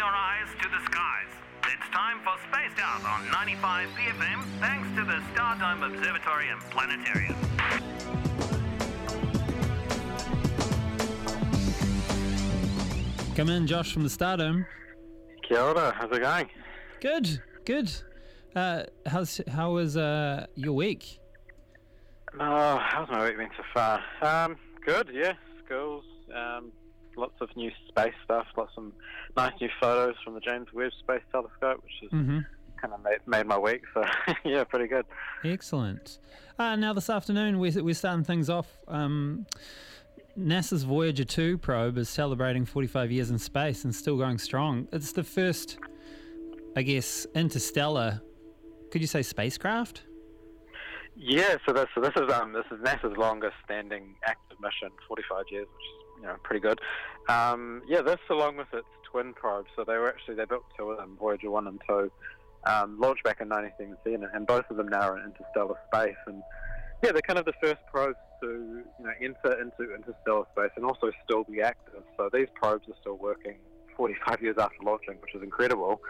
your eyes to the skies. It's time for Spaced Out on 95 BFM, thanks to the Stardome Observatory and Planetarium. Come in, Josh from the Stardome. Kia ora, how's it going? Good, good. Uh, how's how was uh, your week? Oh, how's my week been so far? Um, good, yeah. Schools, um, lots of new space stuff, lots of nice new photos from the James Webb Space Telescope, which has Mm-hmm. kind of made, made my week. So yeah, pretty good. Excellent. Uh, now this afternoon we're, we're starting things off. Um, NASA's Voyager 2 probe is celebrating 45 years in space and still going strong. It's the first, I guess, interstellar. Could you say spacecraft? Yeah, so this so this is um this is NASA's longest standing active mission, 45 years, which is you know pretty good. Um, yeah, this along with its twin probes. So they were actually they built two of them, Voyager one and two, um, launched back in 1917, and both of them now are in interstellar space. And yeah, they're kind of the first probes to you know enter into interstellar space and also still be active. So these probes are still working 45 years after launching, which is incredible,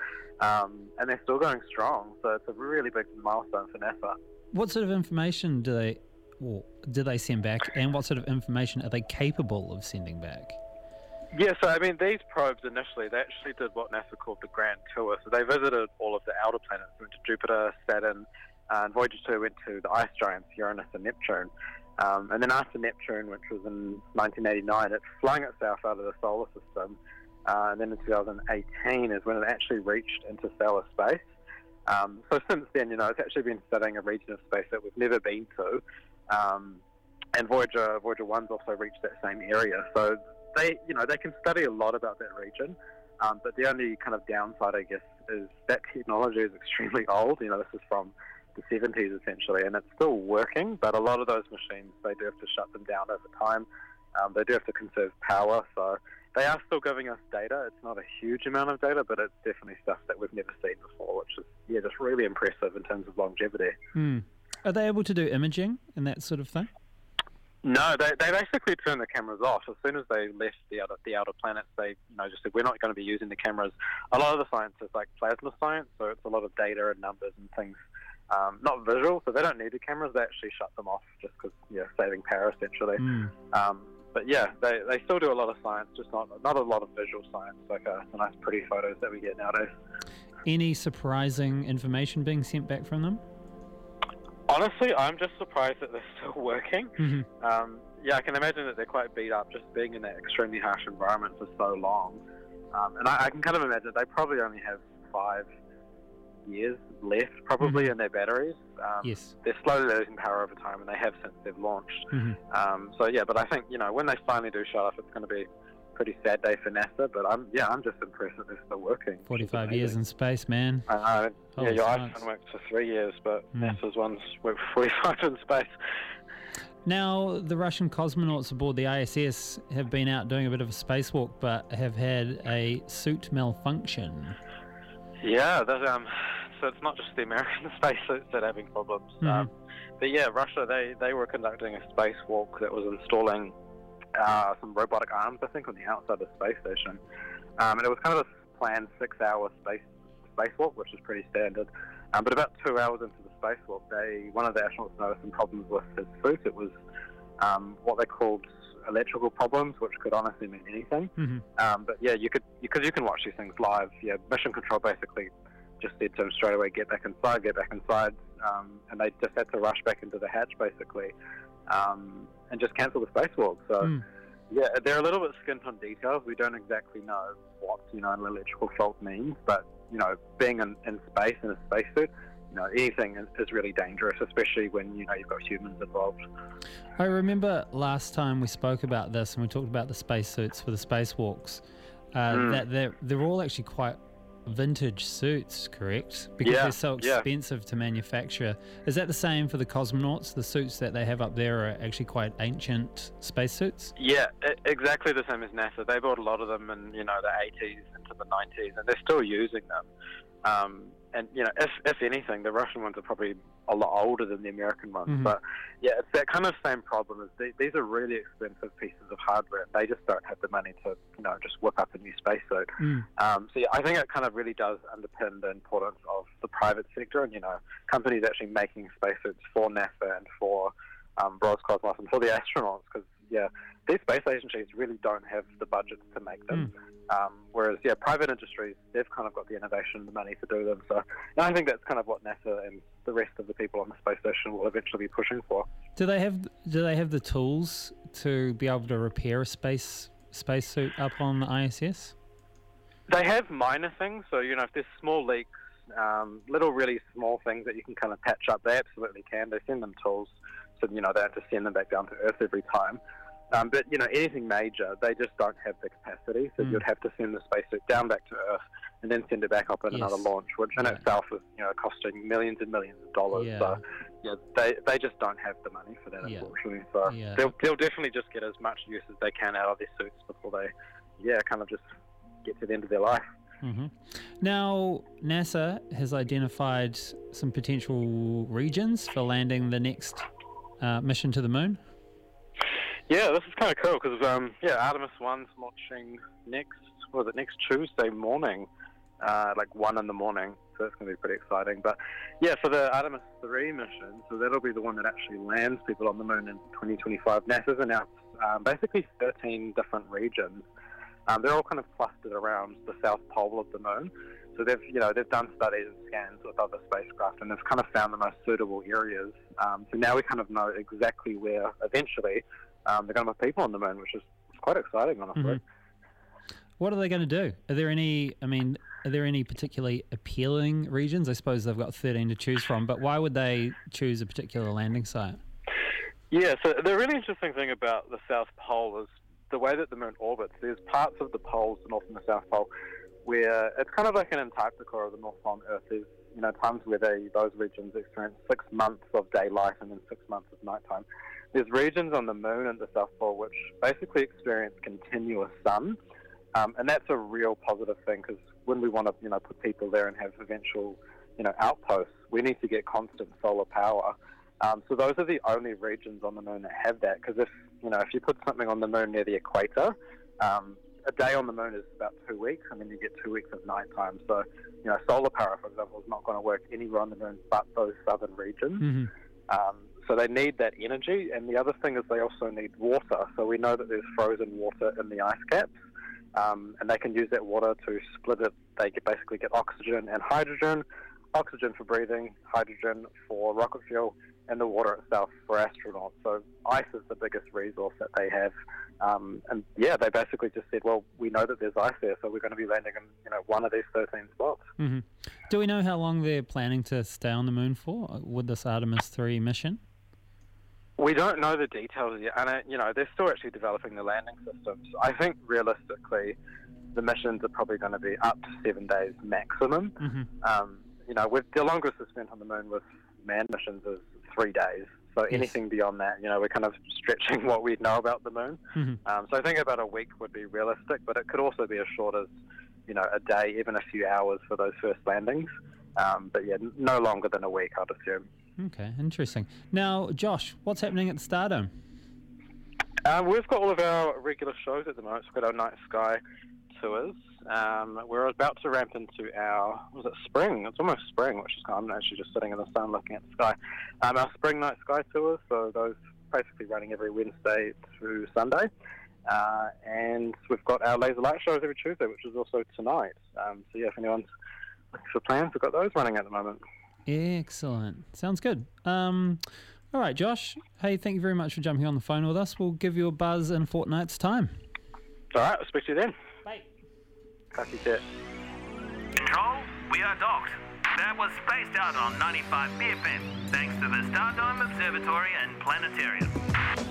um, and they're still going strong. So it's a really big milestone for NASA. What sort of information do they, well, do they send back, and what sort of information are they capable of sending back? Yeah, so I mean, these probes initially, they actually did what NASA called the Grand Tour. So they visited all of the outer planets, went to Jupiter, Saturn, uh, and Voyager 2 went to the ice giants, Uranus and Neptune. Um, and then after Neptune, which was in 1989, it flung itself out of the solar system. Uh, and then in 2018 is when it actually reached interstellar space. Um, so since then, you know, it's actually been studying a region of space that we've never been to. Um, and Voyager Voyager One's also reached that same area. So they, you know, they can study a lot about that region. Um, but the only kind of downside, I guess, is that technology is extremely old. You know, this is from the 70s essentially, and it's still working. But a lot of those machines, they do have to shut them down over time. Um, they do have to conserve power, so they are still giving us data. It's not a huge amount of data, but it's definitely stuff that we've never seen before, which is yeah, just really impressive in terms of longevity. Hmm. Are they able to do imaging and that sort of thing? No, they, they basically turned the cameras off as soon as they left the other the outer planets. They you know just said we're not going to be using the cameras. A lot of the science is like plasma science, so it's a lot of data and numbers and things, um, not visual. So they don't need the cameras. They actually shut them off just because yeah, saving power essentially. Hmm. Um, but yeah, they, they still do a lot of science, just not not a lot of visual science, like uh, the nice pretty photos that we get nowadays. Any surprising information being sent back from them? Honestly, I'm just surprised that they're still working. Mhm. Um, yeah, I can imagine that they're quite beat up just being in that extremely harsh environment for so long. Um, and I, I can kind of imagine they probably only have five years left, probably, Mhm. in their batteries. Um, Yes. They're slowly losing power over time, and they have since they've launched. Mhm. Um, so yeah, but I think you know when they finally do shut off, it's going to be pretty sad day for NASA. But I'm yeah, I'm just impressed that they're still working. 45 years in space, man. I know. yeah, your iPhone worked for three years, but Hmm. NASA's ones worked for 45 in space. Now, the Russian cosmonauts aboard the ISS have been out doing a bit of a spacewalk, but have had a suit malfunction. Yeah, there's, um, so it's not just the American spacesuits that are having problems. Mhm. Um, but yeah, Russia, they, they were conducting a spacewalk that was installing uh, some robotic arms, I think, on the outside of the space station. Um, and it was kind of a planned six-hour space spacewalk, which is pretty standard. Um, but about two hours into the spacewalk, they one of the astronauts noticed some problems with his suit. It was um, what they called electrical problems, which could honestly mean anything. Mhm. Um, but yeah, you could because you can watch these things live. Yeah, Mission Control basically just said to him straight away, "Get back inside, get back inside," um, and they just had to rush back into the hatch basically, um, and just cancel the spacewalk. So Mm. yeah, they're a little bit skint on details. We don't exactly know what you know an electrical fault means, but you know, being in, in space in a spacesuit. You know, anything is, is really dangerous, especially when you know you've got humans involved. I remember last time we spoke about this and we talked about the spacesuits for the spacewalks, uh, Mm. that they're, they're all actually quite vintage suits, correct? Because Yeah, they're so yeah. expensive to manufacture. Is that the same for the cosmonauts? The suits that they have up there are actually quite ancient spacesuits? Yeah, exactly the same as NASA. They bought a lot of them in you know the 80s into the 90s, and they're still using them. Um, and you know, if if anything, the Russian ones are probably a lot older than the American ones. Mhm. But yeah, it's that kind of same problem. Is they, these are really expensive pieces of hardware. They just don't have the money to you know just whip up a new spacesuit. Mm. Um, so yeah, I think it kind of really does underpin the importance of the private sector and you know companies actually making spacesuits for NASA and for um, Roscosmos and for the astronauts because yeah, these space agencies really don't have the budgets to make them. Um, whereas yeah, private industries they've kind of got the innovation and the money to do them. So and I think that's kind of what NASA and the rest of the people on the space station will eventually be pushing for. Do they have Do they have the tools to be able to repair a space spacesuit up on the ISS? They have minor things, so you know if there's small leaks, um, little really small things that you can kind of patch up, they absolutely can. They send them tools, so you know they have to send them back down to Earth every time. Um, but you know anything major, they just don't have the capacity. So Mm. you'd have to send the spacesuit down back to Earth and then send it back up in Yes. another launch, which in Yeah. itself is you know costing millions and millions of dollars. Yeah. So yeah, they they just don't have the money for that, Yeah. unfortunately. So Yeah. they'll they'll definitely just get as much use as they can out of their suits before they, yeah, kind of just get to the end of their life. hmm Now, NASA has identified some potential regions for landing the next uh, mission to the moon. Yeah, this is kind of cool because um, yeah, Artemis One's launching next. Was it next Tuesday morning? Uh, like one in the morning, so it's going to be pretty exciting. But yeah, for the Artemis Three mission, so that'll be the one that actually lands people on the moon in 2025. NASA's announced um, basically 13 different regions. Um, they're all kind of clustered around the south pole of the moon. So they've, you know, they've done studies and scans with other spacecraft, and they've kind of found the most suitable areas. Um, so now we kind of know exactly where eventually um, they're going to put people on the moon, which is quite exciting, honestly. Mhm. What are they going to do? Are there any? I mean, are there any particularly appealing regions? I suppose they've got 13 to choose from, but why would they choose a particular landing site? Yeah, so the really interesting thing about the South Pole is the way that the moon orbits. There's parts of the poles, the North and the South Pole, where it's kind of like an Antarctica or the North Pole on Earth. There's you know times where they those regions experience six months of daylight and then six months of nighttime. There's regions on the moon and the South Pole which basically experience continuous sun, um, and that's a real positive thing because when we want to you know put people there and have eventual you know outposts, we need to get constant solar power. Um, so those are the only regions on the moon that have that. Because if you know if you put something on the moon near the equator, um, a day on the moon is about two weeks, and then you get two weeks of nighttime. So you know solar power, for example, is not going to work anywhere on the moon but those southern regions. hmm Um, so they need that energy, and the other thing is they also need water. So we know that there's frozen water in the ice caps, um, and they can use that water to split it. They get, basically get oxygen and hydrogen, oxygen for breathing, hydrogen for rocket fuel, and the water itself for astronauts. So ice is the biggest resource that they have. Um, and yeah, they basically just said, well, we know that there's ice there, so we're going to be landing in you know one of these 13 spots. hmm Do we know how long they're planning to stay on the moon for with this Artemis 3 mission? We don't know the details yet, and uh, you know they're still actually developing the landing systems. I think realistically, the missions are probably going to be up to seven days maximum. hmm Um, you know, the longest we've spent on the moon with manned missions is three days. So Yes. anything beyond that, you know, we're kind of stretching what we know about the moon. hmm Um, so I think about a week would be realistic, but it could also be as short as, you know, a day, even a few hours for those first landings. Um, but yeah, no longer than a week, I'd assume. Okay, interesting. Now, Josh, what's happening at the Stardome? Um, we've got all of our regular shows at the moment. We've got our night sky tours. Um, we're about to ramp into our was it spring? It's almost spring, which is I'm actually just sitting in the sun looking at the sky. Um, our spring night sky tours. So those basically running every Wednesday through Sunday. Uh, and we've got our laser light shows every Tuesday, which is also tonight. Um, so yeah, if anyone's looking for plans, we've got those running at the moment. Excellent. Sounds good. Um, all right, Josh. Hey, thank you very much for jumping on the phone with us. We'll give you a buzz in a fortnight's time. All right, I'll speak to you then. You soon. Control, we are docked. That was Spaced Out on 95 BFM, thanks to the Stardome Observatory and Planetarium.